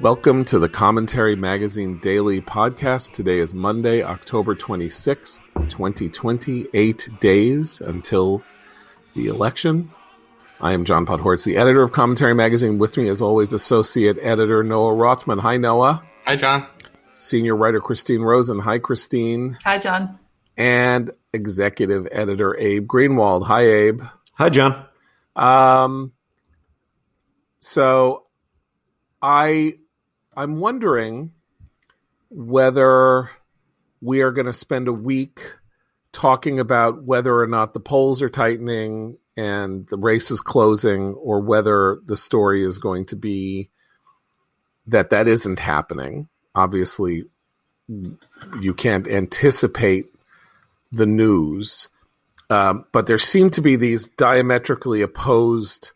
Welcome to the Commentary Magazine Daily Podcast. Today is Monday, October 26th, 2020, eight days until the election. I am John Podhoretz, the editor of Commentary Magazine. With me, as always, associate editor Noah Rothman. Hi, Noah. Hi, John. Senior writer Christine Rosen. Hi, Christine. Hi, John. And executive editor Abe Greenwald. Hi, Abe. Hi, John. Um, so I I'm wondering whether we are going to spend a week talking about whether or not the polls are tightening and the race is closing, or whether the story is going to be that that isn't happening. Obviously, you can't anticipate the news, um, but there seem to be these diametrically opposed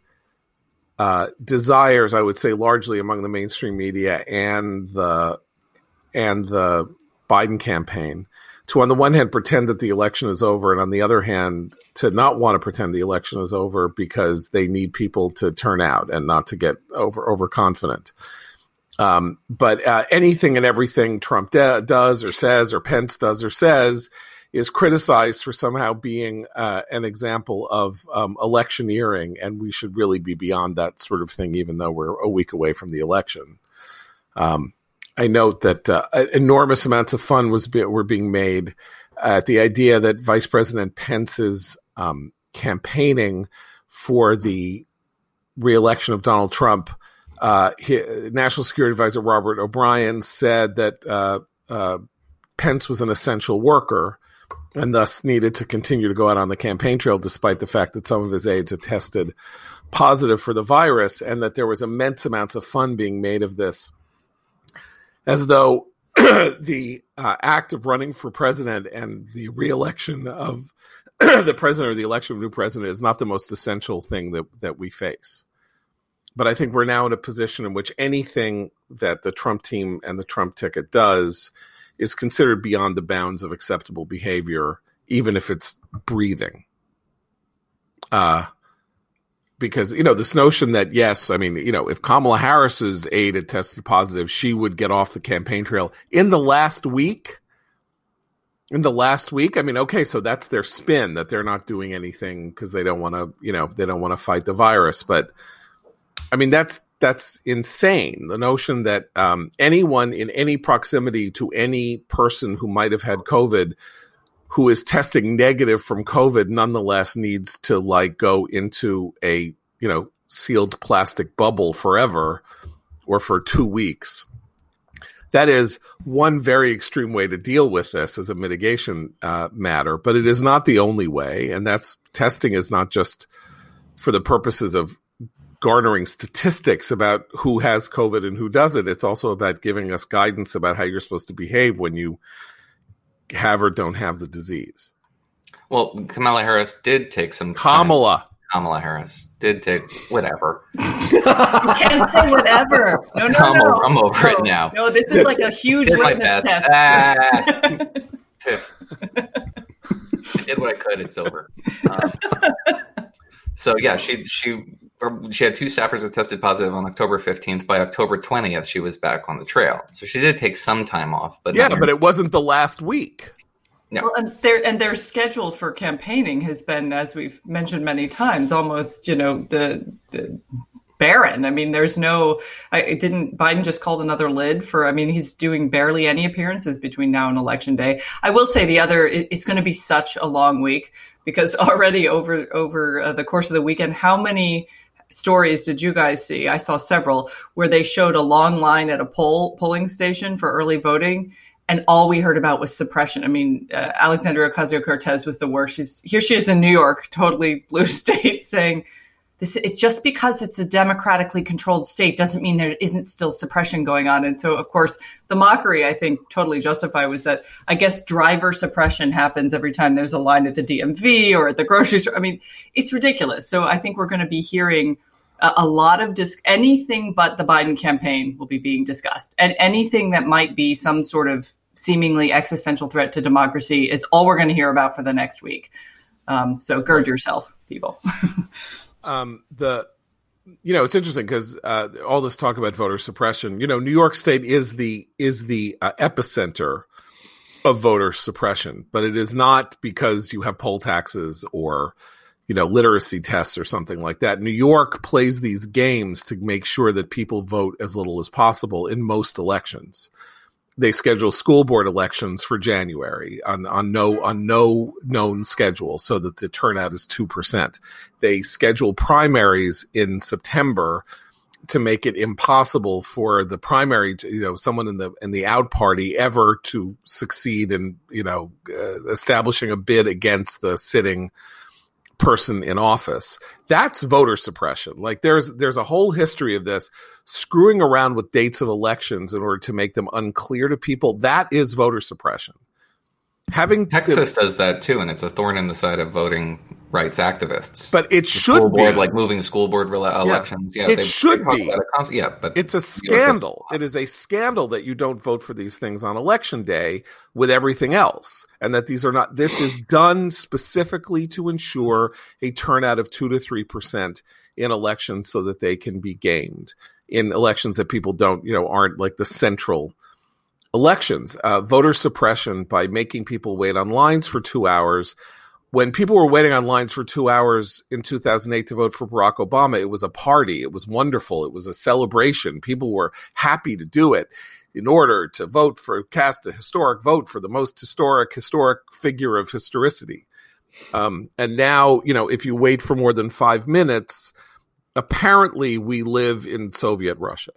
uh, desires, I would say, largely among the mainstream media and the and the Biden campaign to, on the one hand, pretend that the election is over, and on the other hand, to not want to pretend the election is over because they need people to turn out and not to get over overconfident. Um, but uh, anything and everything Trump de- does or says, or Pence does or says, is criticized for somehow being uh, an example of um, electioneering, and we should really be beyond that sort of thing, even though we're a week away from the election. Um, I note that uh, enormous amounts of fun was were being made at the idea that Vice President Pence's um, campaigning for the reelection of Donald Trump. Uh, National Security Advisor Robert O'Brien said that uh, uh, Pence was an essential worker and thus needed to continue to go out on the campaign trail despite the fact that some of his aides had tested positive for the virus and that there was immense amounts of fun being made of this as though the uh, act of running for president and the reelection of the president or the election of a new president is not the most essential thing that, that we face. But I think we're now in a position in which anything that the Trump team and the Trump ticket does is considered beyond the bounds of acceptable behavior, even if it's breathing. Uh, because you know this notion that yes, I mean you know if Kamala Harris's aide had tested positive, she would get off the campaign trail in the last week. In the last week, I mean, okay, so that's their spin that they're not doing anything because they don't want to, you know, they don't want to fight the virus. But I mean, that's that's insane. The notion that um, anyone in any proximity to any person who might have had COVID, who is testing negative from COVID, nonetheless needs to like go into a you know sealed plastic bubble forever or for two weeks. That is one very extreme way to deal with this as a mitigation uh, matter, but it is not the only way. And that's testing is not just for the purposes of garnering statistics about who has COVID and who doesn't. It's also about giving us guidance about how you're supposed to behave when you have or don't have the disease. Well, Kamala Harris did take some. Kamala. Time. Kamala Harris did take whatever. you can't say whatever. No, no, I'm no. Over, I'm over no, it now. No, this is like a huge Did witness test. Ah. Tiff. I did what I could. It's over. Um, so yeah, she she she had two staffers that tested positive on October 15th. By October 20th, she was back on the trail. So she did take some time off, but Yeah, but it wasn't the last week. no. Well, and their and their schedule for campaigning has been, as we've mentioned many times, almost you know the, the barren. I mean, there's no. I didn't Biden just called another lid for. I mean, he's doing barely any appearances between now and election day. I will say the other. It, it's going to be such a long week because already over over uh, the course of the weekend, how many stories did you guys see? I saw several where they showed a long line at a poll polling station for early voting, and all we heard about was suppression. I mean, uh, Alexandria Ocasio Cortez was the worst. She's here. She is in New York, totally blue state, saying this. It just because it's a democratically controlled state doesn't mean there isn't still suppression going on. And so, of course, the mockery I think totally justified was that I guess driver suppression happens every time there's a line at the DMV or at the grocery store. I mean, it's ridiculous. So I think we're going to be hearing a, lot of anything but the Biden campaign will be being discussed, and anything that might be some sort of seemingly existential threat to democracy is all we're going to hear about for the next week. Um, so gird yourself, people. Um, the you know, it's interesting because uh, all this talk about voter suppression. You know, New York State is the is the uh, epicenter of voter suppression, but it is not because you have poll taxes or you know literacy tests or something like that. New York plays these games to make sure that people vote as little as possible in most elections they schedule school board elections for January on, on no on no known schedule so that the turnout is 2%. They schedule primaries in September to make it impossible for the primary you know someone in the in the out party ever to succeed in you know uh, establishing a bid against the sitting person in office. That's voter suppression. Like there's there's a whole history of this screwing around with dates of elections in order to make them unclear to people. That is voter suppression. Having Texas does that too, and it's a thorn in the side of voting rights activists. But it the should board, be like moving school board elections. Yeah, yeah it should be. It yeah, but it's a scandal. It is a scandal that you don't vote for these things on election day with everything else, and that these are not. This is done specifically to ensure a turnout of two to three percent in elections, so that they can be gamed in elections that people don't, you know, aren't like the central elections. Uh, voter suppression by making people wait on lines for two hours when people were waiting on lines for two hours in 2008 to vote for Barack Obama, it was a party. It was wonderful. It was a celebration. People were happy to do it in order to vote for, cast a historic vote for the most historic, historic figure of historicity. Um, and now, you know, if you wait for more than five minutes, apparently we live in Soviet Russia.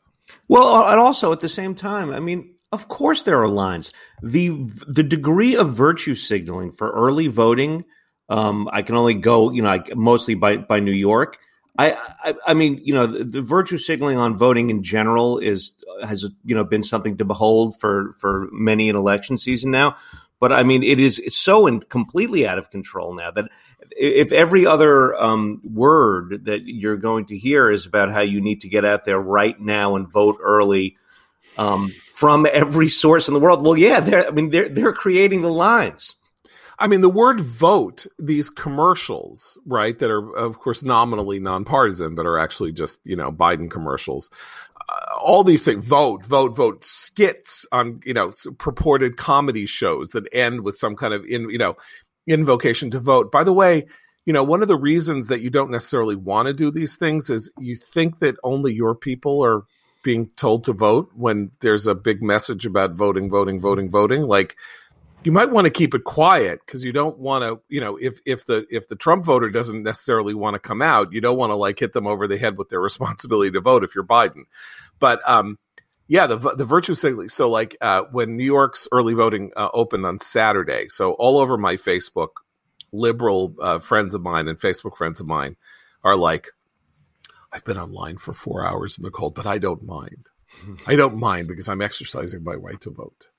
Well, and also at the same time, I mean, of course there are lines. The the degree of virtue signaling for early voting um, I can only go, you know, mostly by by New York. I, I, I mean, you know, the, the, virtue signaling on voting in general is has you know been something to behold for for many an election season now. But I mean, it is so completely out of control now that if every other um, word that you're going to hear is about how you need to get out there right now and vote early um, from every source in the world, well, yeah, they're I mean they're they're creating the lines. I mean, the word vote, these commercials, right, that are, of course, nominally nonpartisan, but are actually just, you know, Biden commercials. Uh, all these things, vote, vote, vote, skits on, you know, purported comedy shows that end with some kind of, in, you know, invocation to vote. By the way, you know, one of the reasons that you don't necessarily want to do these things is you think that only your people are being told to vote when there's a big message about voting, voting, voting, voting. Like, you might want to keep it quiet because you don't want to you know if if the if the trump voter doesn't necessarily want to come out you don't want to like hit them over the head with their responsibility to vote if you're biden. But um yeah the the virtue signaling so like uh when new york's early voting uh, opened on saturday so all over my facebook liberal uh, friends of mine and facebook friends of mine are like i've been online for four hours in the cold but i don't mind. I don't mind because i'm exercising my right to vote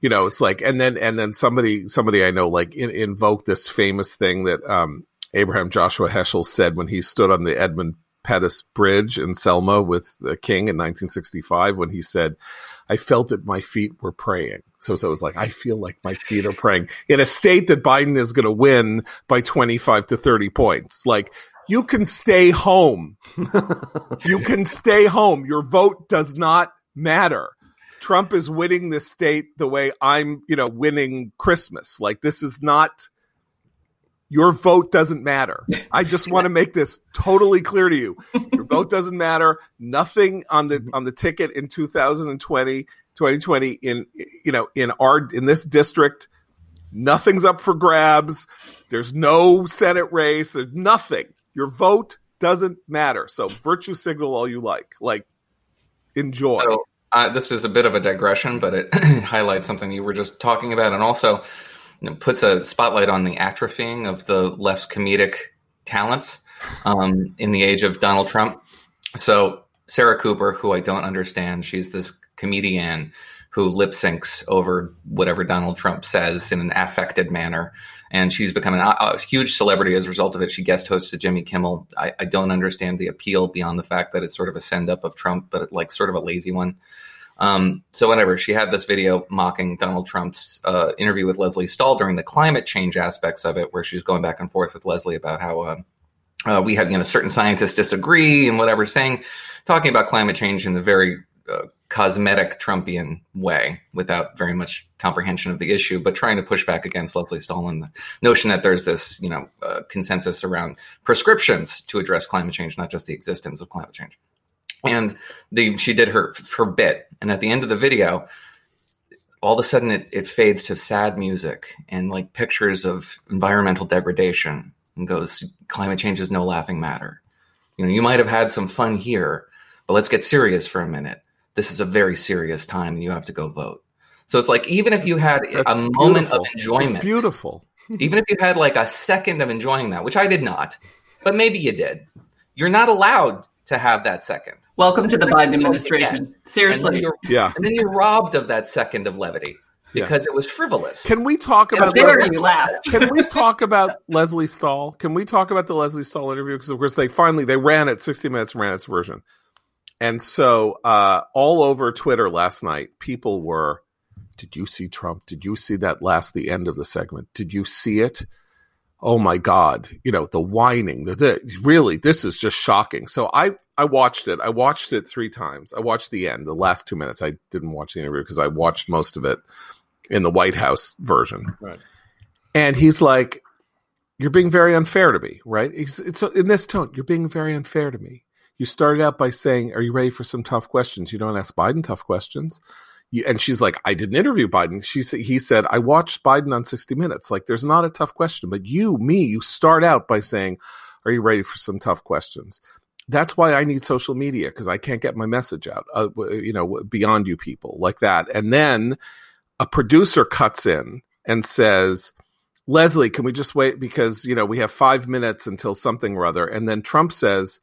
you know, it's like, and then, and then somebody, somebody I know like in, invoked this famous thing that, um, Abraham Joshua Heschel said when he stood on the Edmund Pettus Bridge in Selma with the king in 1965 when he said, I felt that my feet were praying. So, so it was like, I feel like my feet are praying in a state that Biden is going to win by 25 to 30 points. Like, you can stay home. you can stay home. Your vote does not matter. Trump is winning this state the way I'm, you know, winning Christmas. Like this is not your vote doesn't matter. I just want to make this totally clear to you. Your vote doesn't matter. Nothing on the on the ticket in 2020, 2020 in you know, in our in this district, nothing's up for grabs. There's no Senate race. There's nothing. Your vote doesn't matter. So virtue signal all you like. Like enjoy. So, uh, this is a bit of a digression, but it highlights something you were just talking about, and also you know, puts a spotlight on the atrophying of the left's comedic talents um, in the age of Donald Trump. So Sarah Cooper, who I don't understand, she's this comedian who lip syncs over whatever Donald Trump says in an affected manner. And she's become an, a huge celebrity as a result of it. She guest hosted Jimmy Kimmel. I, I, don't understand the appeal beyond the fact that it's sort of a send up of Trump, but like sort of a lazy one. Um, so whatever, she had this video mocking Donald Trump's uh, interview with Lesley Stahl during the climate change aspects of it, where she was going back and forth with Leslie about how uh, uh, we have you know certain scientists disagree and whatever, saying talking about climate change in the very uh, cosmetic Trumpian way without very much comprehension of the issue, but trying to push back against Lesley Stahl and the notion that there's this, you know, uh, consensus around prescriptions to address climate change, not just the existence of climate change. And the, she did her her bit, and at the end of the video, all of a sudden it, it fades to sad music and like pictures of environmental degradation and goes, climate change is no laughing matter. You know, you might have had some fun here, but let's get serious for a minute this is a very serious time and you have to go vote. So it's like even if you had That's a moment of enjoyment, it's beautiful. even if you had like a second of enjoying that, which I did not, but maybe you did, you're not allowed to have that second. Welcome to the Biden administration. Seriously, and yeah, and then you're robbed of that second of levity because yeah. it was frivolous. Can we talk about? There you laugh. Can we talk about Lesley Stahl? Can we talk about the Lesley Stahl interview? Because of course they finally they ran it. Sixty Minutes ran its version. And so uh, all over Twitter last night, people were, "Did you see Trump? Did you see that last the end of the segment? Did you see it? Oh my God! You know the whining. The, the really, this is just shocking." So I I watched it. I watched it three times. I watched the end, the last two minutes. I didn't watch the interview because I watched most of it in the White House version. Right. And he's like, "You're being very unfair to me, right?" It's, it's in this tone. You're being very unfair to me you started out by saying, "Are you ready for some tough questions?" You don't ask Biden tough questions. You, and she's like, "I didn't interview Biden." She said, "He said I watched Biden on 60 Minutes." Like, there's not a tough question, but you, me, you start out by saying, "Are you ready for some tough questions?" That's why I need social media because I can't get my message out. Uh, you know, beyond you people like that, and then a producer cuts in and says. Lesley, can we just wait because you know we have five minutes until something or other? And then Trump says,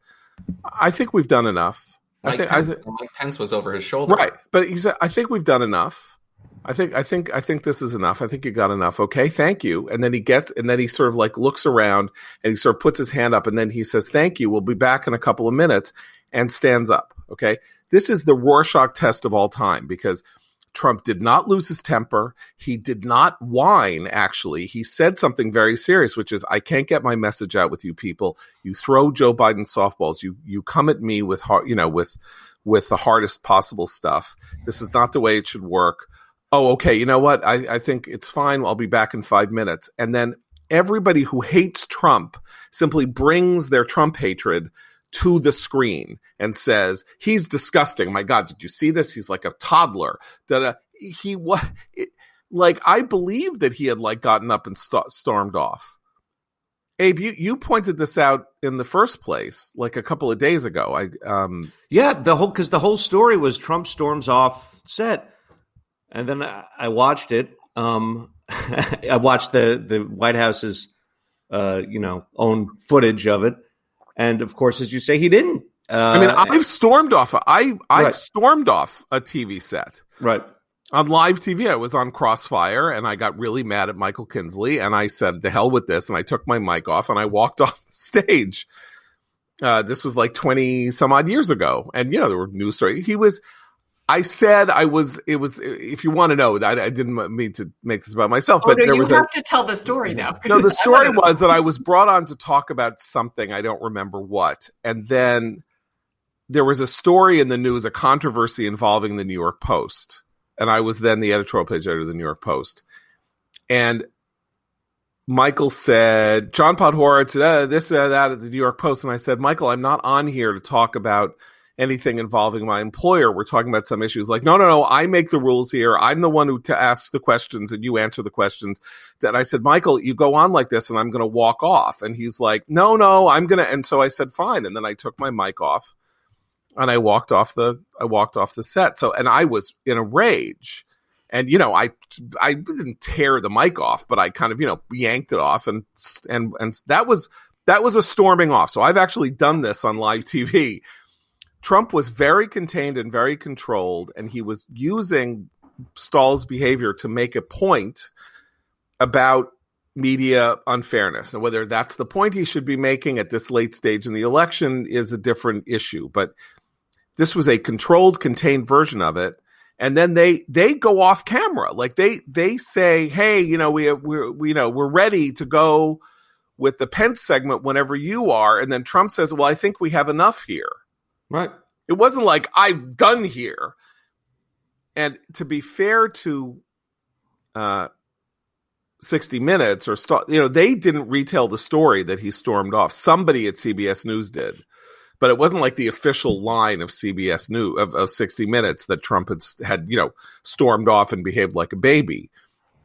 I think we've done enough. Mike, I think, Pence, I th- Mike Pence was over his shoulder, right? But he said, "I think we've done enough. I think, I think, I think this is enough. I think you got enough. Okay, thank you." And then he gets, and then he sort of like looks around and he sort of puts his hand up, and then he says, "Thank you. We'll be back in a couple of minutes," and stands up. Okay, this is the Rorschach test of all time because Trump did not lose his temper. He did not whine, actually. He said something very serious, which is, I can't get my message out with you people. You throw Joe Biden softballs. You, you come at me with, hard, you know, with, with the hardest possible stuff. This is not the way it should work. Oh, okay. You know what? I, I think it's fine. I'll be back in five minutes. And then everybody who hates Trump simply brings their Trump hatred to the screen and says, "He's disgusting." My God, did you see this? He's like a toddler. That he what? Like I believe that he had like gotten up and st- stormed off. Abe, you, you pointed this out in the first place, like a couple of days ago. I um yeah, the whole because the whole story was Trump storms off set, and then I, I watched it. Um, I watched the the White House's uh, you know own footage of it, and of course, as you say, he didn't. Uh, I mean, I've stormed off. I I right. stormed off a TV set. Right. On live TV, I was on Crossfire, and I got really mad at Michael Kinsley, and I said, "The hell with this!" And I took my mic off, and I walked off the stage. Uh, this was like twenty some odd years ago, and you know there were news stories. He was I said I was. It was. If you want to know, I, I didn't mean to make this about myself, oh, but no, there you was have a, to tell the story now. No, the story was that I was brought on to talk about something I don't remember what, and then there was a story in the news, a controversy involving the New York Post, and I was then the editorial page editor of the New York Post, and Michael said, John Podhoretz, uh, this, uh, that at the New York Post. And I said, Michael, I'm not on here to talk about anything involving my employer. We're talking about some issues like, no, no, no, I make the rules here. I'm the one who to ask the questions and you answer the questions. That I said, Michael, you go on like this and I'm going to walk off. And he's like, no, no, I'm going to. And so I said, fine. And then I took my mic off and I walked off the, I walked off the set. So, and I was in a rage. And you know, I I didn't tear the mic off, but I kind of you know yanked it off, and and and that was that was a storming off. So I've actually done this on live TV Trump was very contained and very controlled, and he was using Stahl's behavior to make a point about media unfairness. And whether that's the point he should be making at this late stage in the election is a different issue. But this was a controlled, contained version of it. And then they they go off camera, like they they say, "Hey, you know, we we we you know we're ready to go with the Pence segment whenever you are. And then Trump says, Well, I think we have enough here. Right. It wasn't like I've done here. And to be fair to uh, 60 Minutes or st- you know they didn't retell the story that he stormed off. Somebody at CBS News did, but it wasn't like the official line of CBS News of, of 60 Minutes that Trump had, had you know stormed off and behaved like a baby.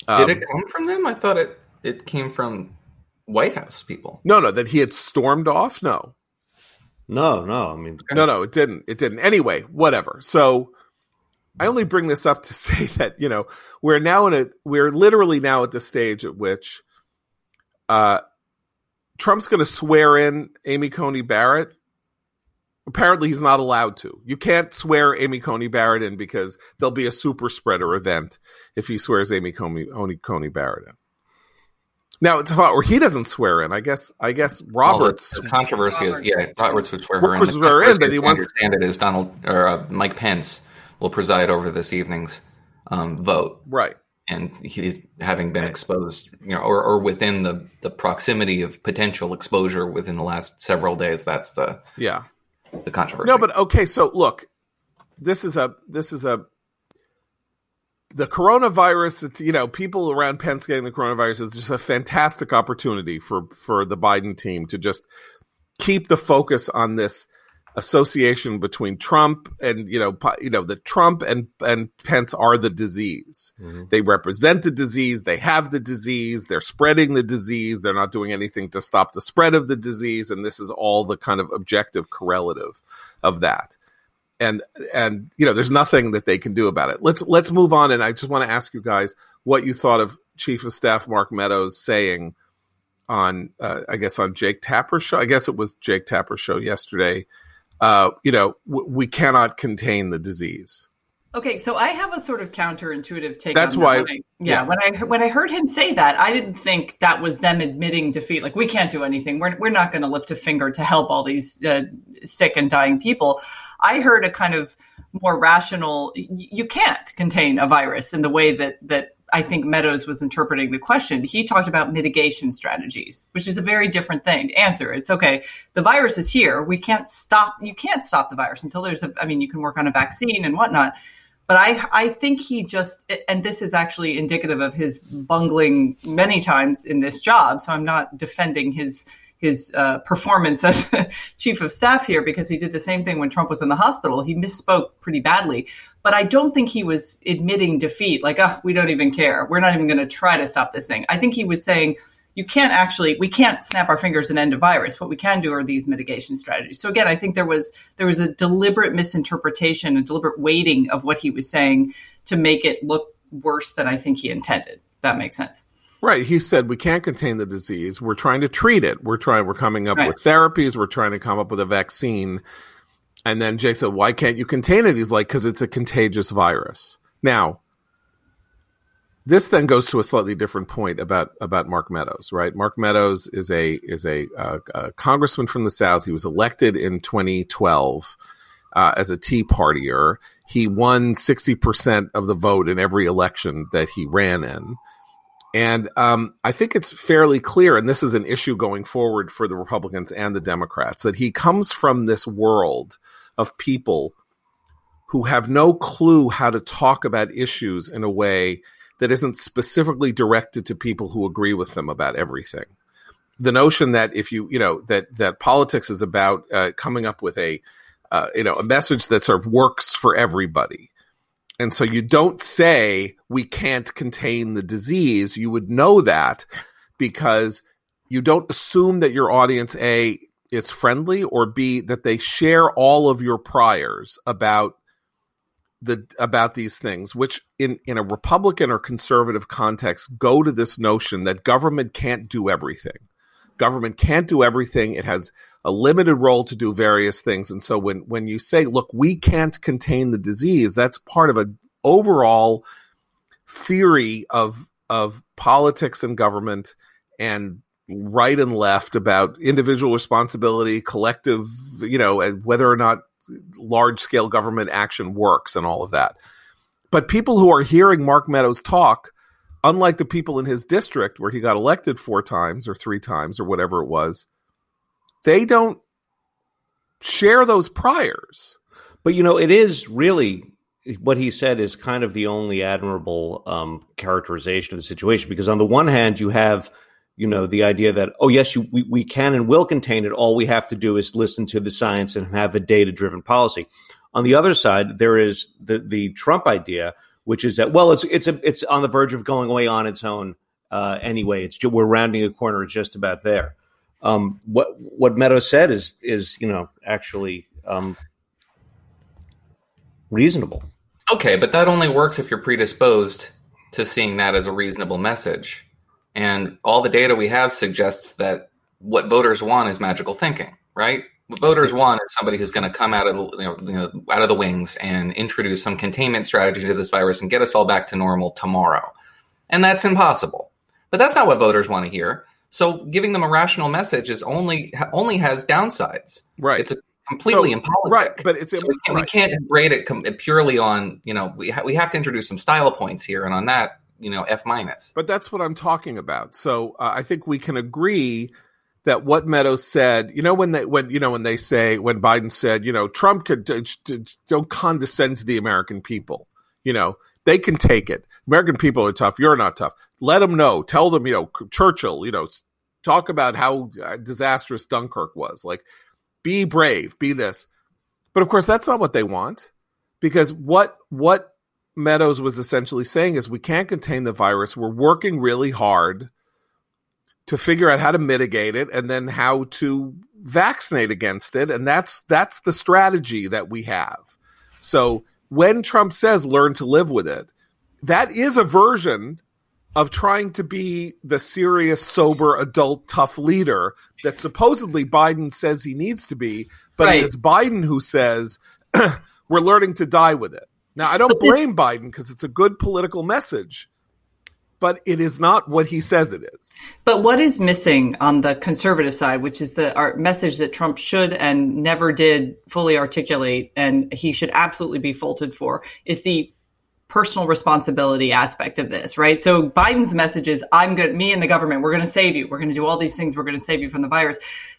Um, did it come from them? I thought it it came from White House people. No, no, that he had stormed off. No, no, no. I mean, no, no, it didn't. It didn't. Anyway, whatever. So I only bring this up to say that you know we're now in a we're literally now at the stage at which uh, Trump's going to swear in Amy Coney Barrett. Apparently, he's not allowed to. You can't swear Amy Coney Barrett in because there'll be a super spreader event if he swears Amy Coney, Coney Barrett in. Now it's a about where he doesn't swear in. I guess. I guess Roberts. Well, the, controversy Roberts. is yeah, Roberts would swear Roberts in. Swear in, but he wants. Understand it is Donald or uh, Mike Pence will preside over this evening's um, vote. Right. And he's having been exposed, you know, or, or within the, the proximity of potential exposure within the last several days. That's the yeah the controversy. No, but okay. So look, this is a this is a the coronavirus. You know, people around Pence getting the coronavirus is just a fantastic opportunity for for the Biden team to just keep the focus on this association between Trump and you know you know the Trump and and Pence are the disease. Mm-hmm. They represent the disease. They have the disease. They're spreading the disease. They're not doing anything to stop the spread of the disease. And this is all the kind of objective correlative of that. And and you know there's nothing that they can do about it. Let's let's move on. And I just want to ask you guys what you thought of Chief of Staff Mark Meadows saying on uh, I guess on Jake Tapper's show. I guess it was Jake Tapper's show yesterday uh, you know, w- we cannot contain the disease. Okay, so I have a sort of counterintuitive take. That's why, that. I, yeah, yeah, when I when I heard him say that, I didn't think that was them admitting defeat. Like we can't do anything. We're we're not going to lift a finger to help all these uh, sick and dying people. I heard a kind of more rational. You can't contain a virus in the way that that I think Meadows was interpreting the question. He talked about mitigation strategies, which is a very different thing to answer. It's okay. The virus is here. We can't stop. You can't stop the virus until there's a, I mean, you can work on a vaccine and whatnot. But I, I think he just, and this is actually indicative of his bungling many times in this job. So I'm not defending his, his uh, performance as chief of staff here because he did the same thing when Trump was in the hospital. He misspoke pretty badly, but I don't think he was admitting defeat. Like, oh, we don't even care. We're not even going to try to stop this thing. I think he was saying you can't actually we can't snap our fingers and end a virus. What we can do are these mitigation strategies. So again, I think there was there was a deliberate misinterpretation, a deliberate weighting of what he was saying to make it look worse than I think he intended. That makes sense. Right. He said we can't contain the disease. We're trying to treat it. We're trying. We're coming up right. with therapies. We're trying to come up with a vaccine. And then Jake said, "Why can't you contain it?" He's like, "Because it's a contagious virus." Now, this then goes to a slightly different point about about Mark Meadows. Right. Mark Meadows is a is a, uh, a congressman from the South. He was elected in 2012 uh, as a Tea Partier. He won 60 percent of the vote in every election that he ran in. And um, I think it's fairly clear, and this is an issue going forward for the Republicans and the Democrats, that he comes from this world of people who have no clue how to talk about issues in a way that isn't specifically directed to people who agree with them about everything. The notion that if you, you know, that that politics is about uh, coming up with a, uh, you know, a message that sort of works for everybody and so you don't say we can't contain the disease. You would know that because you don't assume that your audience A is friendly or B that they share all of your priors about the about these things, which in, in a Republican or conservative context go to this notion that government can't do everything. Government can't do everything. It has a limited role to do various things. And so when when you say, look, we can't contain the disease, that's part of an overall theory of of politics and government and right and left about individual responsibility, collective, you know, and whether or not large scale government action works and all of that. But people who are hearing Mark Meadows talk unlike the people in his district where he got elected four times or three times or whatever it was, they don't share those priors. But you know, it is really what he said is kind of the only admirable um, characterization of the situation. Because on the one hand you have you know the idea that oh yes you, we, we can and will contain it. All we have to do is listen to the science and have a data driven policy. On the other side there is the the trump idea which is that well it's it's a, it's on the verge of going away on its own uh, anyway. It's we're rounding a corner just about there um, what what meadows said is is you know actually um, reasonable Okay, but that only works if you're predisposed to seeing that as a reasonable message. And all the data we have suggests that what voters want is magical thinking, right? What voters want is somebody who's going to come out of the, you know, you know, out of the wings and introduce some containment strategy to this virus and get us all back to normal tomorrow. And that's impossible. But that's not what voters want to hear. So giving them a rational message is only only has downsides. Right. It's a completely So- impolitic. right, but it's So we, can, right. we can't grade it com- purely on you know we ha- we have to introduce some style points here, and on that you know F minus. But that's what I'm talking about. So uh, I think we can agree that what Meadows said, you know, when they when you know when they say when Biden said, you know, Trump could don't condescend to the American people, you know, they can take it. American people are tough. You're not tough. Let them know. Tell them, you know, Churchill, you know, talk about how uh, disastrous Dunkirk was. Like, be brave. Be this. But of course, that's not what they want, because what what Meadows was essentially saying is we can't contain the virus. We're working really hard to figure out how to mitigate it and then how to vaccinate against it and that's that's the strategy that we have. So when Trump says learn to live with it, that is a version of trying to be the serious, sober, adult, tough leader that supposedly Biden says he needs to be, but Right. it's Biden who says we're learning to die with it. Now, I don't blame Biden because it's a good political message, but it is not what he says it is. But what is missing on the conservative side, which is the our message that Trump should and never did fully articulate, and he should absolutely be faulted for, is the personal responsibility aspect of this, right? So Biden's message is, I'm good, me and the government, we're going to save you. We're going to do all these things. We're going to save you from the virus.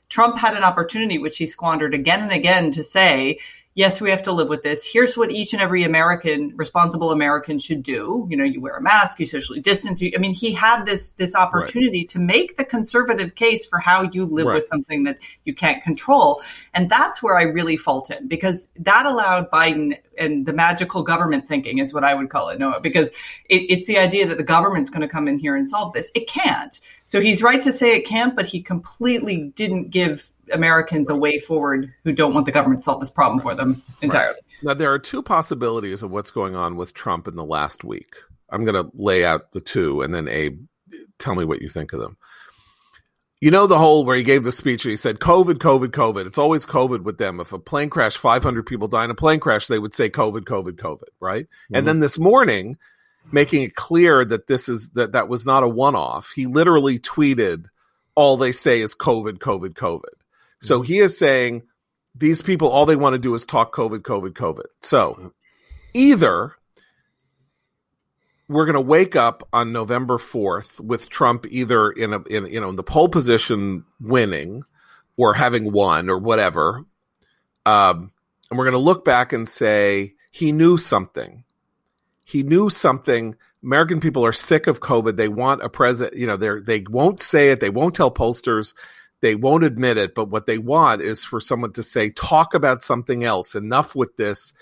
Trump had an opportunity, which he squandered again and again to say, yes, we have to live with this. Here's what each and every American, responsible American should do. You know, you wear a mask, you socially distance. You, I mean, he had this, this opportunity to make the conservative case for how you live Right. with something that you can't control. And that's where I really fault him because that allowed Biden and the magical government thinking is what I would call it, Noah, because it, it's the idea that the government's going to come in here and solve this. It can't. So he's right to say it can't, but he completely didn't give Americans a way forward who don't want the government to solve this problem for them entirely. Now, there are two possibilities of what's going on with Trump in the last week. I'm going to lay out the two, and then Abe, tell me what you think of them. You know the whole where he gave the speech and he said, "COVID, COVID, COVID." It's always COVID with them. If a plane crash, 500 people die in a plane crash, they would say COVID, COVID, COVID, right? And mm-hmm. then this morning, making it clear that this is that that was not a one-off. He literally tweeted, "All they say is COVID, COVID, COVID." So he is saying these people all they want to do is talk COVID, COVID, COVID. So either we're going to wake up on November 4th with Trump either in a in you know in the pole position winning or having won or whatever. Um, and we're going to look back and say he knew something. He knew something. American people are sick of COVID. They want a president, you know, they they won't say it, they won't tell pollsters, they won't admit it, but what they want is for someone to say talk about something else. Enough with this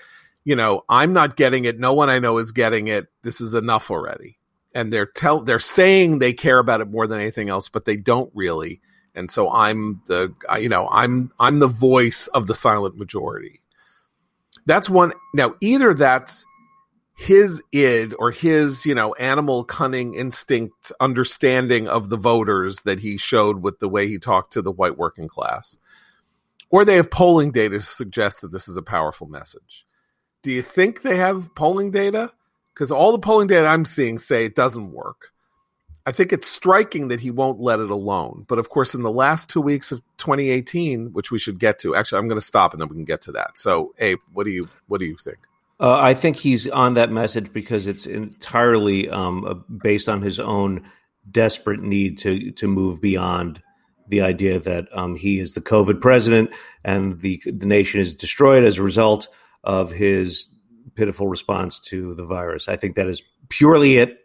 you know, I'm not getting it. No one I know is getting it. This is enough already. And they're tell they're saying they care about it more than anything else, but they don't really. And so I'm the you know I'm I'm the voice of the silent majority. That's one. Now either that's his id or his you know animal cunning instinct understanding of the voters that he showed with the way he talked to the white working class, or they have polling data to suggest that this is a powerful message do you think they have polling data? Because all the polling data I'm seeing say it doesn't work. I think it's striking that he won't let it alone. But of course, in the last two weeks of 2018, which we should get to, actually, I'm going to stop and then we can get to that. So, Abe, what do you what do you think? Uh, I think he's on that message because it's entirely um, based on his own desperate need to to move beyond the idea that um, he is the COVID president and the the nation is destroyed as a result of his pitiful response to the virus. I think that is purely it,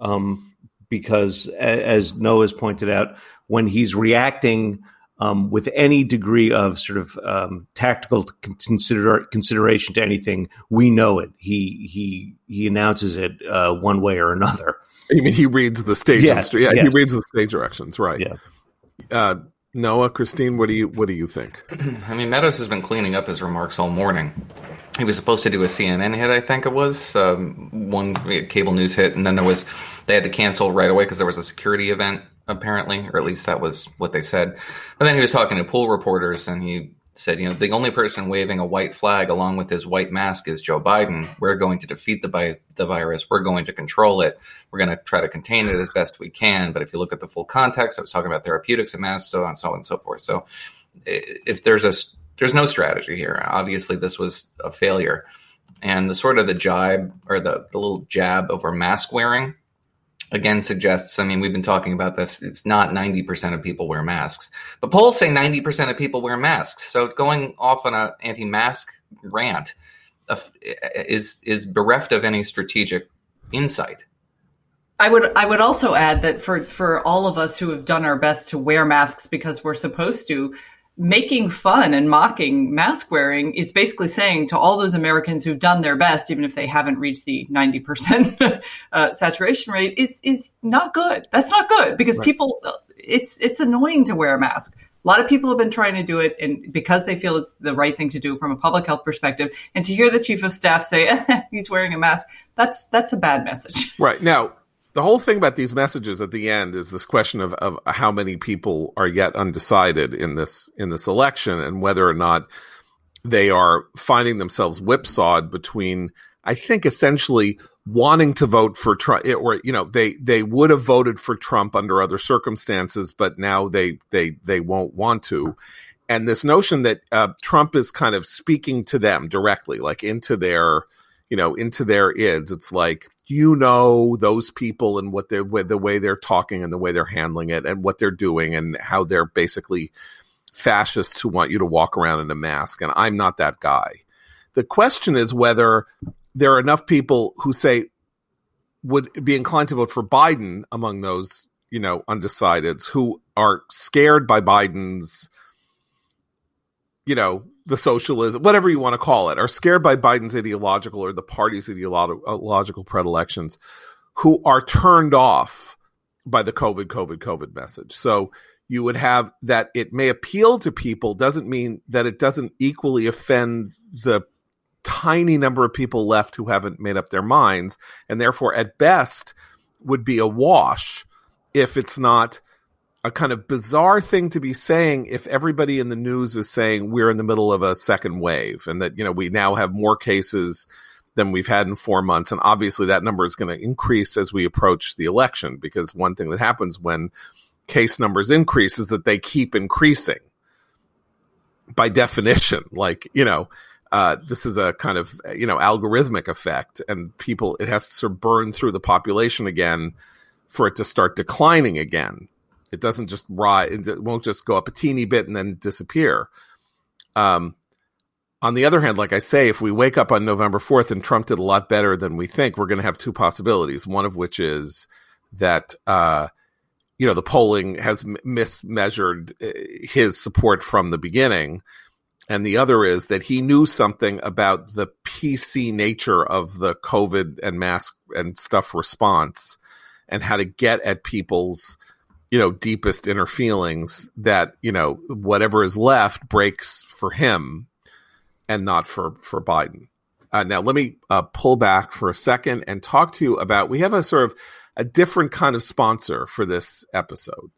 um, because as Noah's pointed out, when he's reacting um, with any degree of sort of um, tactical consider- consideration to anything, we know it. He he he announces it uh, one way or another. You mean he reads the stage? Yeah, yeah, yeah, he reads the stage directions, right? Yeah. Uh, Noah, Christine, what do you what do you think? I mean, Meadows has been cleaning up his remarks all morning. He was supposed to do a CNN hit, I think it was um, one cable news hit, and then there was they had to cancel right away because there was a security event apparently, or at least that was what they said. But then he was talking to pool reporters, and he said, you know, the only person waving a white flag along with his white mask is Joe Biden. We're going to defeat the, the virus. We're going to control it. We're going to try to contain it as best we can. But if you look at the full context, I was talking about therapeutics and masks, so on, so on and so forth. So if there's a there's no strategy here. Obviously, this was a failure. And the sort of the jibe or the, the little jab over mask wearing again suggests, I mean, we've been talking about this. It's not 90% of people wear masks, but polls say 90% of people wear masks. So going off on an anti-mask rant uh, is, is bereft of any strategic insight. I would I would also add that for for all of us who have done our best to wear masks because we're supposed to, making fun and mocking mask wearing is basically saying to all those Americans who've done their best, even if they haven't reached the 90% uh, saturation rate, is, is not good. That's not good because right. people, it's, it's annoying to wear a mask. A lot of people have been trying to do it and because they feel it's the right thing to do from a public health perspective. And to hear the chief of staff say he's wearing a mask, that's, that's a bad message. Right. Now, the whole thing about these messages at the end is this question of, of how many people are yet undecided in this in this election and whether or not they are finding themselves whipsawed between I think essentially wanting to vote for Trump or you know they they would have voted for Trump under other circumstances but now they they they won't want to. And this notion that uh, Trump is kind of speaking to them directly like into their you know into their ids it's like you know those people and what they're the way they're talking and the way they're handling it and what they're doing and how they're basically fascists who want you to walk around in a mask and I'm not that guy. The question is whether there are enough people who say would be inclined to vote for Biden among those, you know, undecideds who are scared by Biden's you know, the socialism, whatever you want to call it, are scared by Biden's ideological or the party's ideological uh, predilections, who are turned off by the COVID, COVID, COVID message. So you would have that it may appeal to people doesn't mean that it doesn't equally offend the tiny number of people left who haven't made up their minds, and therefore, at best, would be a wash if it's not a kind of bizarre thing to be saying if everybody in the news is saying we're in the middle of a second wave and that you know we now have more cases than we've had in 4 months. And obviously that number is going to increase as we approach the election because one thing that happens when case numbers increase is that they keep increasing by definition. Like you know uh, this is a kind of you know algorithmic effect and people it has to sort of burn through the population again for it to start declining again it doesn't just rise. It won't just go up a teeny bit and then disappear. Um, on the other hand, like I say, if we wake up on November 4th and Trump did a lot better than we think, we're going to have two possibilities. One of which is that, uh, you know, the polling has m- mismeasured uh, his support from the beginning. And the other is that he knew something about the PC nature of the COVID and mask and stuff response and how to get at people's you know deepest inner feelings that you know whatever is left breaks for him and not for for Biden. Uh, now let me uh, pull back for a second and talk to you about we have a sort of a different kind of sponsor for this episode.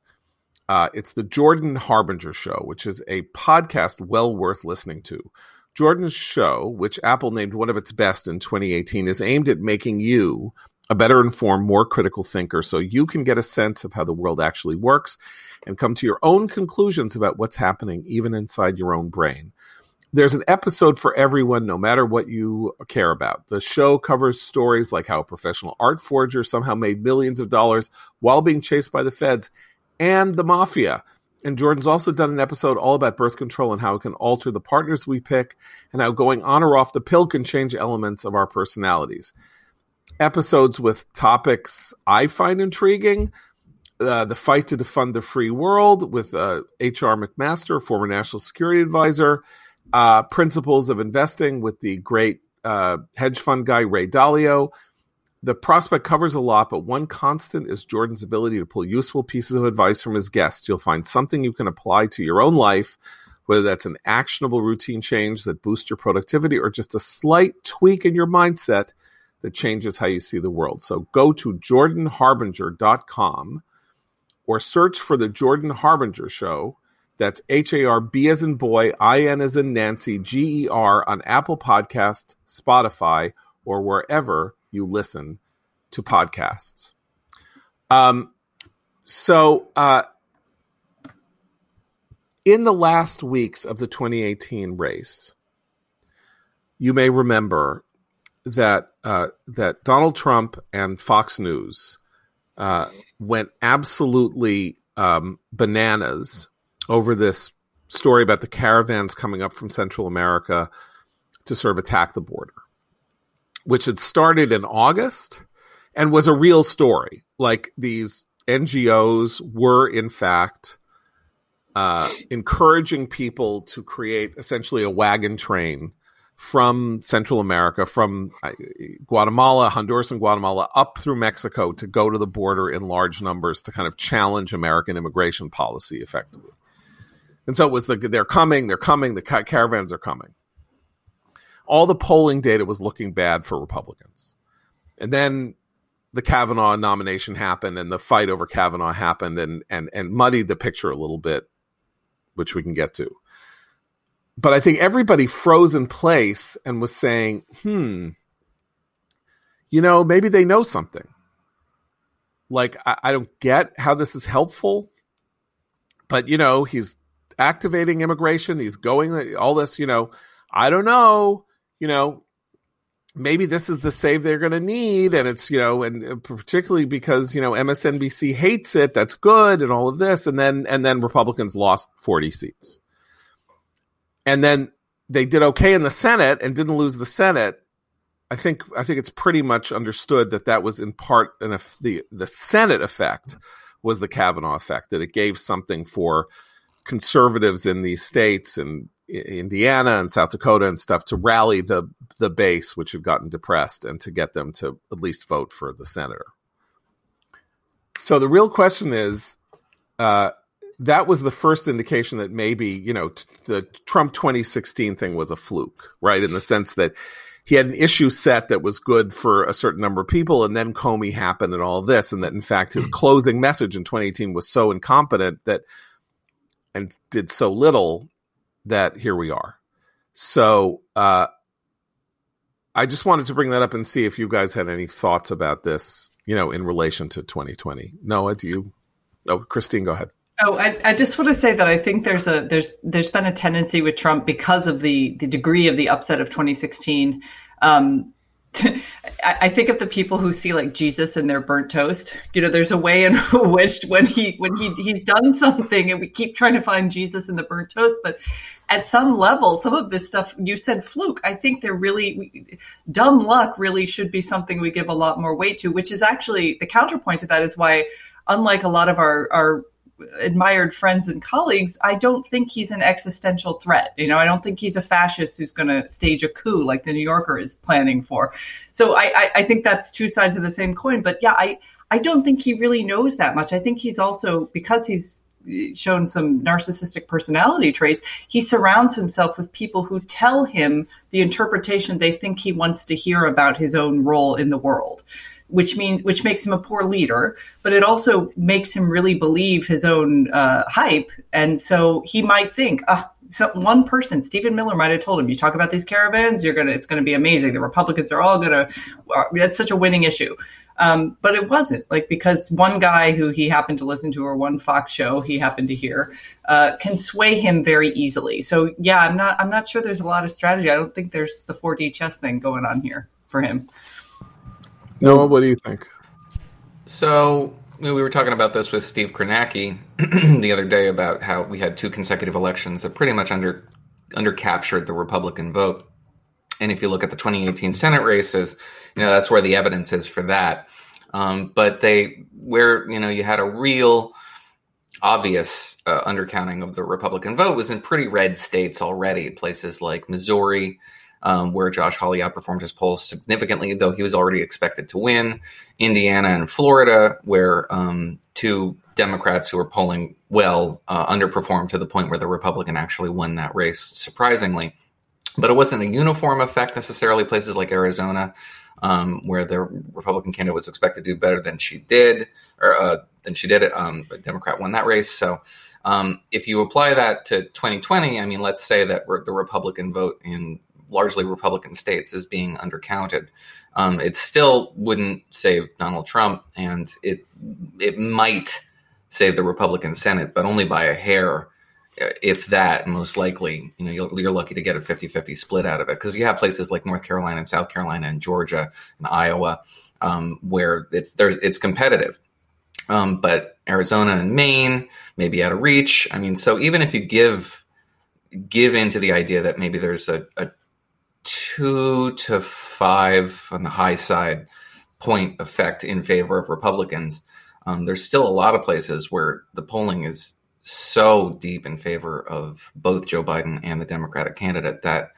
Uh, it's the Jordan Harbinger Show, which is a podcast well worth listening to. Jordan's show, which Apple named one of its best in 2018, is aimed at making you a better informed, more critical thinker so you can get a sense of how the world actually works and come to your own conclusions about what's happening even inside your own brain. there's an episode for everyone, no matter what you care about. The show covers stories like how a professional art forger somehow made millions of dollars while being chased by the feds and the mafia. And Jordan's also done an episode all about birth control and how it can alter the partners we pick and how going on or off the pill can change elements of our personalities. Episodes with topics I find intriguing. Uh, the fight to defend the free world with uh, H.R. McMaster, former national security advisor, uh, principles of investing with the great uh, hedge fund guy Ray Dalio. The prospect covers a lot, but one constant is Jordan's ability to pull useful pieces of advice from his guests. You'll find something you can apply to your own life, whether that's an actionable routine change that boosts your productivity or just a slight tweak in your mindset that changes how you see the world. So go to jordanharbinger.com or search for the Jordan Harbinger Show that's H A R B as in boy, I N as in Nancy, G E R on Apple Podcast, Spotify, or wherever you listen to podcasts. Um, so, uh, in the last weeks of the 2018 race, you may remember that uh, that Donald Trump and Fox News uh, went absolutely um, bananas over this story about the caravans coming up from Central America to sort of attack the border, which had started in August and was a real story. Like these NGOs were, in fact, uh, encouraging people to create essentially a wagon train from Central America, from Guatemala, Honduras, and Guatemala up through Mexico to go to the border in large numbers to kind of challenge American immigration policy effectively. And so it was the they're coming, they're coming, the caravans are coming. All the polling data was looking bad for Republicans. And then the Kavanaugh nomination happened and the fight over Kavanaugh happened and and and muddied the picture a little bit, which we can get to. But I think everybody froze in place and was saying, hmm, you know, maybe they know something. Like, I, I don't get how this is helpful, but you know, he's activating immigration. He's going all this, you know, I don't know, you know, maybe this is the save they're going to need. And it's, you know, and particularly because, you know, MSNBC hates it. That's good. And all of this. And then, and then Republicans lost 40 seats. And then they did okay in the Senate and didn't lose the Senate. I think I think it's pretty much understood that that was in part an the the Senate effect was the Kavanaugh effect that it gave something for conservatives in these states and Indiana and South Dakota and stuff to rally the the base which had gotten depressed and to get them to at least vote for the senator. So the real question is uh, that was the first indication that maybe you know t- the Trump 2016 thing was a fluke, right? In the sense that he had an issue set that was good for a certain number of people, and then Comey happened and all this, and that in fact his closing message in 2018 was so incompetent that and did so little that here we are. So uh, I just wanted to bring that up and see if you guys had any thoughts about this, you know, in relation to 2020. Noah, do you? Oh, Christine, go ahead. Oh, I, I, just want to say that I think there's a there's there's been a tendency with Trump because of the the degree of the upset of 2016 um, I think of the people who see like Jesus in their burnt toast. You know, there's a way in which when he when he he's done something, and we keep trying to find Jesus in the burnt toast, but at some level, some of this stuff you said fluke. I think they're really dumb luck. Really should be something we give a lot more weight to. Which is actually the counterpoint to that is why, unlike a lot of our our admired friends and colleagues, I don't think he's an existential threat. You know, I don't think he's a fascist who's going to stage a coup like the New Yorker is planning for. So I, I, I, think that's two sides of the same coin. But yeah, I, I don't think he really knows that much. I think he's also, because he's shown some narcissistic personality traits, he surrounds himself with people who tell him the interpretation they think he wants to hear about his own role in the world which means which makes him a poor leader, but it also makes him really believe his own uh, hype, and so he might think, ah, so one person, Stephen Miller, might have told him, "You talk about these caravans, you're gonna, it's gonna be amazing. The Republicans are all gonna, it's such a winning issue." Um, but it wasn't like because one guy who he happened to listen to or one Fox show he happened to hear uh, can sway him very easily. So yeah, I'm not I'm not sure there's a lot of strategy. I don't think there's the 4D chess thing going on here for him. Noah, what do you think? So we were talking about this with Steve Kornacki the other day about how we had two consecutive elections that pretty much under under captured the Republican vote. And if you look at the 2018 Senate races, you know that's where the evidence is for that. Um, but they where you know you had a real obvious uh, undercounting of the Republican vote was in pretty red states already, places like Missouri, um, where Josh Hawley outperformed his polls significantly, though he was already expected to win. Indiana and Florida, where um, two Democrats who were polling well uh, underperformed to the point where the Republican actually won that race, surprisingly. But it wasn't a uniform effect necessarily. Places like Arizona, um, where the Republican candidate was expected to do better than she did, or uh, than she did, um, the Democrat won that race. So. Um, if you apply that to 2020, I mean, let's say that the Republican vote in largely Republican states is being undercounted. Um, it still wouldn't save Donald Trump, and it it might save the Republican Senate, but only by a hair, if that. Most likely, you know, you're, you're lucky to get a 50-50 split out of it because you have places like North Carolina and South Carolina and Georgia and Iowa um, where it's there's it's competitive. Um, but Arizona and Maine may be out of reach. I mean, so even if you give give into the idea that maybe there's a, a two to five on the high side point effect in favor of Republicans. Um, there's still a lot of places where the polling is so deep in favor of both Joe Biden and the Democratic candidate that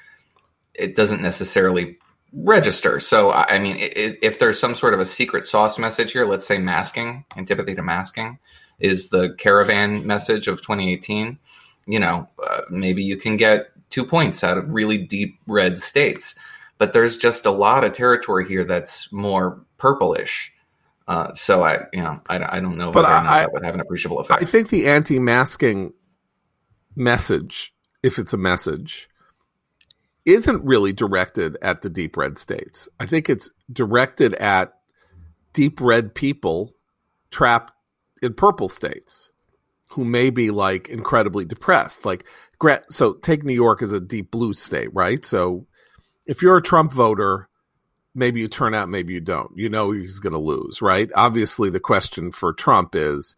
it doesn't necessarily register. So, I mean, it, if there's some sort of a secret sauce message here, let's say masking, antipathy to masking is the caravan message of 2018, you know, uh, maybe you can get two points out of really deep red states. But there's just a lot of territory here that's more purplish. Uh, so I, you know, I, I don't know whether or not I, that would have an appreciable effect. I think the anti-masking message, if it's a message, isn't really directed at the deep red states. I think it's directed at deep red people trapped in purple states who may be like incredibly depressed. Like so take New York as a deep blue state, right? So if you're a Trump voter, maybe you turn out, maybe you don't. You know he's going to lose, right? Obviously, the question for Trump is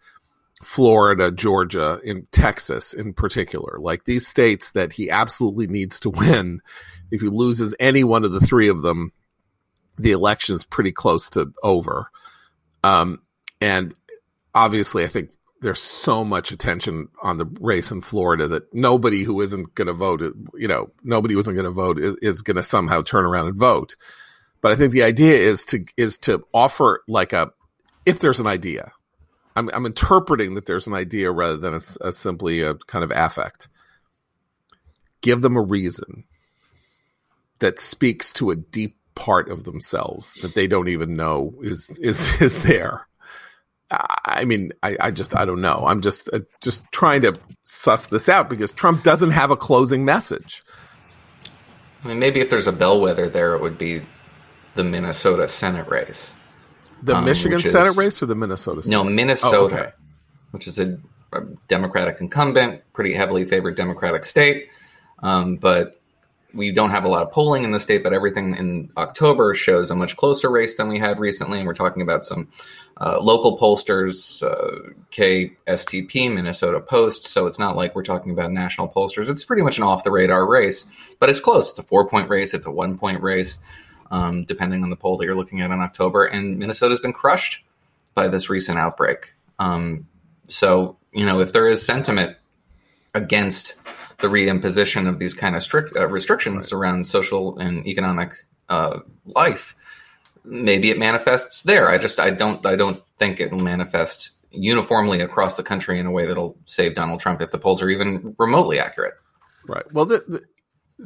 Florida, Georgia, in Texas in particular, like these states that he absolutely needs to win. If he loses any one of the three of them, the election is pretty close to over. Um, and obviously, I think there's so much attention on the race in Florida that nobody who isn't going to vote, you know, nobody who isn't going to vote is, is going to somehow turn around and vote. But I think the idea is to is to offer like a if there's an idea. I'm, I'm interpreting that there's an idea rather than a, a simply a kind of affect. Give them a reason that speaks to a deep part of themselves that they don't even know is is is there I mean, I, I, just I don't know. I'm just uh, just trying to suss this out because Trump doesn't have a closing message. I mean, maybe if there's a bellwether there, it would be the Minnesota Senate race. The um, Michigan Senate is, race or the Minnesota? Senate? No, Minnesota, oh, okay. which is a, a, Democratic incumbent, pretty heavily favored Democratic state. Um, but we don't have a lot of polling in the state, but everything in October shows a much closer race than we had recently. And we're talking about some uh, local pollsters, uh, KSTP, Minnesota Post. So it's not like we're talking about national pollsters. It's pretty much an off the radar race, but it's close. It's a four point race, it's a one point race, um, depending on the poll that you're looking at in October. And Minnesota's been crushed by this recent outbreak. Um, so, you know, if there is sentiment against the reimposition of these kind of strict uh, restrictions right. around social and economic uh, life, maybe it manifests there. I just I don't I don't think it will manifest uniformly across the country in a way that'll save Donald Trump if the polls are even remotely accurate. Right. Well, the, the,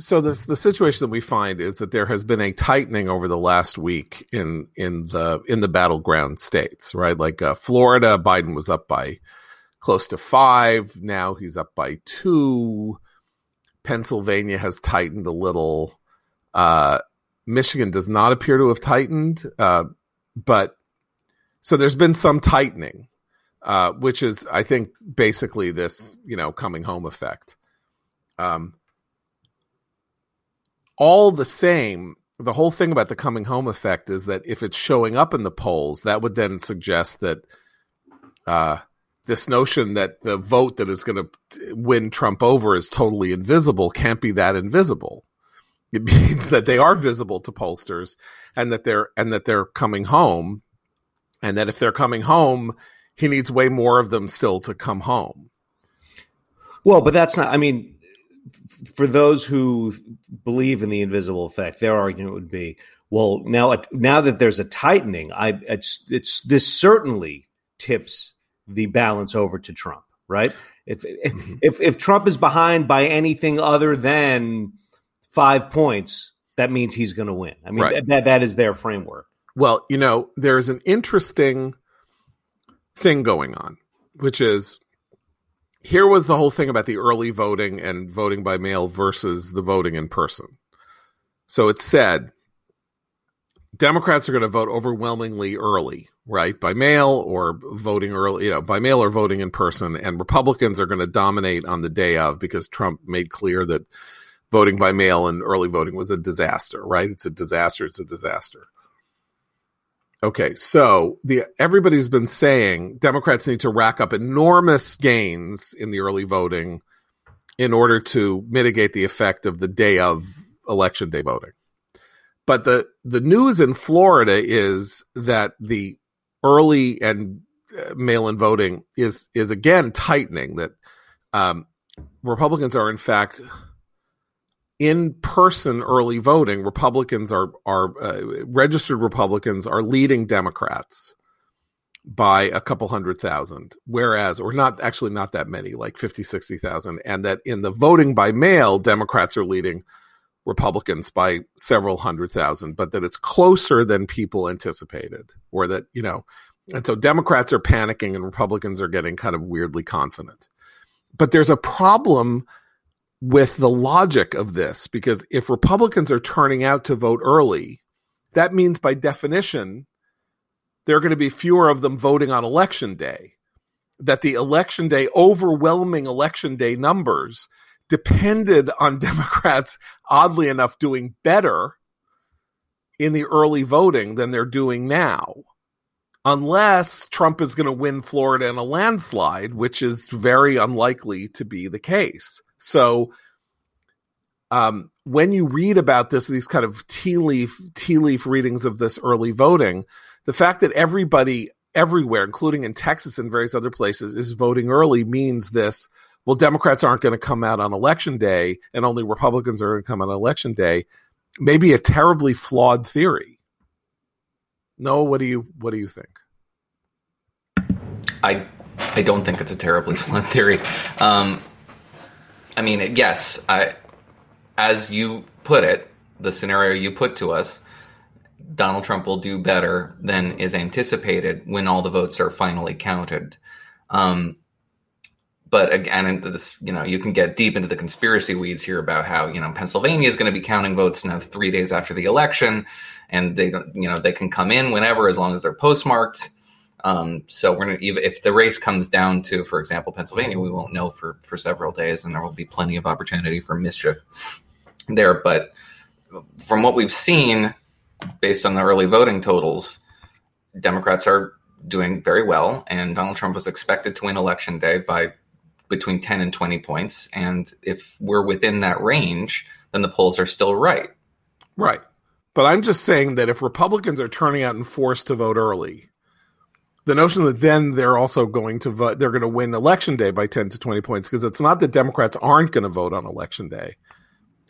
so this the situation that we find is that there has been a tightening over the last week in in the in the battleground states. Right, like uh, Florida, Biden was up by close to five. Now he's up by two. Pennsylvania has tightened a little. Uh, Michigan does not appear to have tightened, uh, but so there's been some tightening, uh, which is, I think, basically this, you know, coming home effect. Um, all the same, the whole thing about the coming home effect is that if it's showing up in the polls, that would then suggest that uh, this notion that the vote that is going to win Trump over is totally invisible can't be that invisible. It means that they are visible to pollsters and that they're and that they're coming home and that if they're coming home, he needs way more of them still to come home. Well, but that's not I mean for those who believe in the invisible effect, their argument would be, well, now now that there's a tightening, I it's it's this certainly tips the balance over to Trump, right? If mm-hmm. if if Trump is behind by anything other than five points, that means he's going to win. I mean, right. that that is their framework. Well, you know, there's an interesting thing going on, which is here was the whole thing about the early voting and voting by mail versus the voting in person. So it said Democrats are going to vote overwhelmingly early, right? By mail or voting early, you know, by mail or voting in person. And Republicans are going to dominate on the day of because Trump made clear that voting by mail and early voting was a disaster, right? It's a disaster. It's a disaster. Okay, so the everybody's been saying Democrats need to rack up enormous gains in the early voting in order to mitigate the effect of the day of election day voting. But the the news in Florida is that the early and uh, mail-in voting is is again tightening. That um, Republicans are in fact in person early voting. Republicans are are uh, registered Republicans are leading Democrats by a couple hundred thousand whereas or not actually not that many like 50 60,000 and that in the voting by mail democrats are leading Republicans by several hundred thousand, but that it's closer than people anticipated, or that, you know, and so Democrats are panicking and Republicans are getting kind of weirdly confident. But there's a problem with the logic of this because if Republicans are turning out to vote early, that means by definition, there are going to be fewer of them voting on election day. That the election day, overwhelming election day numbers depended on Democrats, oddly enough, doing better in the early voting than they're doing now. Unless Trump is going to win Florida in a landslide, which is very unlikely to be the case. So, um, when you read about this, these kind of tea leaf tea leaf readings of this early voting, the fact that everybody everywhere, including in Texas and various other places, is voting early means this well, Democrats aren't going to come out on election day and only Republicans are going to come on election day, maybe a terribly flawed theory. Noah, what do you what do you think? I I don't think it's a terribly flawed theory. Um, I mean, yes, I as you put it, the scenario you put to us, Donald Trump will do better than is anticipated when all the votes are finally counted. Um, but again, this, you know, you can get deep into the conspiracy weeds here about how you know Pennsylvania is going to be counting votes now three days after the election, and they don't, you know, they can come in whenever as long as they're postmarked. Um, so we're gonna if the race comes down to, for example, Pennsylvania, we won't know for for several days, and there will be plenty of opportunity for mischief there. But from what we've seen, based on the early voting totals, Democrats are doing very well, and Donald Trump was expected to win election day by between 10 and 20 points. And if we're within that range, then the polls are still right. Right. But I'm just saying that if Republicans are turning out and forced to vote early, the notion that then they're also going to vote, they're going to win election day by 10 to 20 points, because it's not that Democrats aren't going to vote on election day.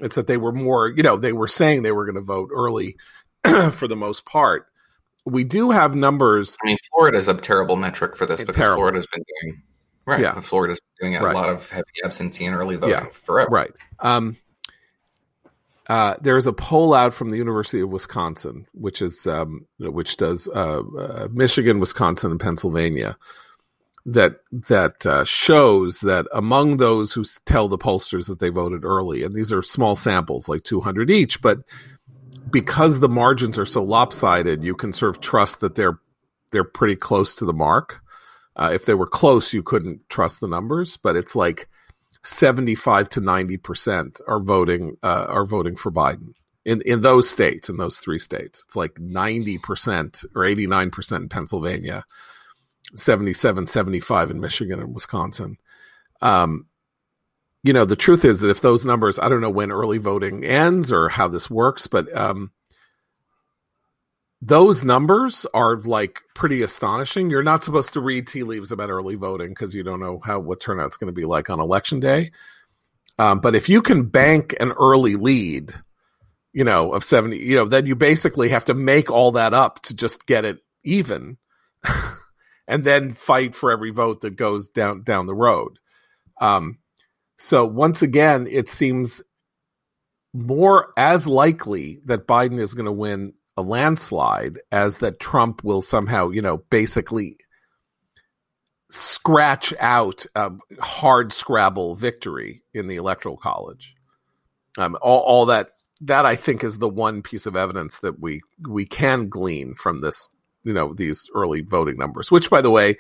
It's that they were more, you know, they were saying they were going to vote early for the most part. We do have numbers. I mean, Florida's a terrible metric for this because terrible. Florida's been doing Right. Yeah. Florida's doing a right. lot of heavy absentee and early voting yeah. forever. Right. Um, uh, there's a poll out from the University of Wisconsin, which is um, which does uh, uh, Michigan, Wisconsin, and Pennsylvania, that that uh, shows that among those who tell the pollsters that they voted early, and these are small samples, like 200 each, but because the margins are so lopsided, you can sort of trust that they're they're pretty close to the mark. Uh, if they were close, you couldn't trust the numbers, but it's like 75 to 90 percent are voting uh, are voting for Biden in in those states in those three states. It's like 90 percent or 89 percent in Pennsylvania, 77, 75 in Michigan and Wisconsin. Um, you know, the truth is that if those numbers, I don't know when early voting ends or how this works, but um, those numbers are like pretty astonishing. You're not supposed to read tea leaves about early voting because you don't know how what turnout's going to be like on election day. Um, but if you can bank an early lead, you know, of 70, you know, then you basically have to make all that up to just get it even and then fight for every vote that goes down down the road. Um, so once again, it seems more as likely that Biden is going to win a landslide as that Trump will somehow, you know, basically scratch out a hard scrabble victory in the electoral college. Um, all, all that that I think is the one piece of evidence that we we can glean from this, you know, these early voting numbers. Which, by the way,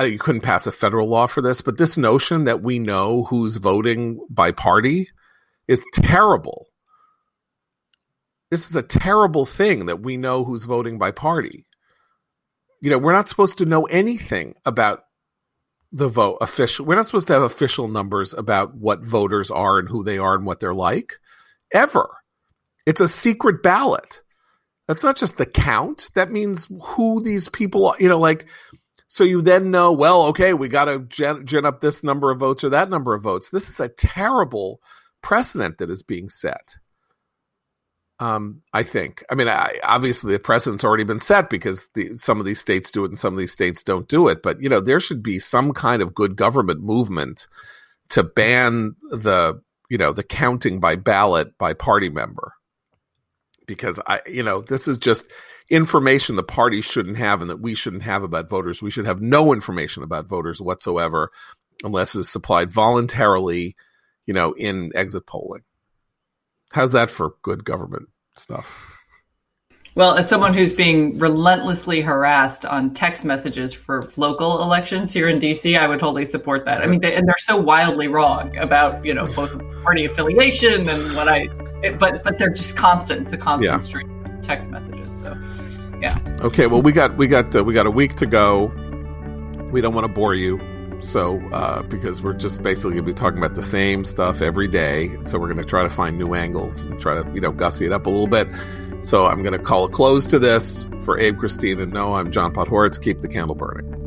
you couldn't pass a federal law for this, but this notion that we know who's voting by party is terrible this is a terrible thing that we know who's voting by party. You know, we're not supposed to know anything about the vote official. We're not supposed to have official numbers about what voters are and who they are and what they're like ever. It's a secret ballot. That's not just the count. That means who these people are, you know, like, so you then know, well, okay, we got to gen, gen up this number of votes or that number of votes. This is a terrible precedent that is being set. Um, I think. I mean, I, obviously the precedent's already been set because the, some of these states do it and some of these states don't do it. But you know, there should be some kind of good government movement to ban the you know the counting by ballot by party member because I you know this is just information the party shouldn't have and that we shouldn't have about voters. We should have no information about voters whatsoever unless it's supplied voluntarily, you know, in exit polling. How's that for good government stuff? Well, as someone who's being relentlessly harassed on text messages for local elections here in DC, I would totally support that. I mean, they, and they're so wildly wrong about you know both party affiliation and what I, it, but but they're just constant. It's a constant yeah. stream of text messages. So, yeah. Okay. Well, we got we got uh, we got a week to go. We don't want to bore you. So, uh, because we're just basically going to be talking about the same stuff every day. So, we're going to try to find new angles and try to, you know, gussy it up a little bit. So, I'm going to call a close to this for Abe, Christine, and Noah. I'm John Podhoretz. Keep the candle burning.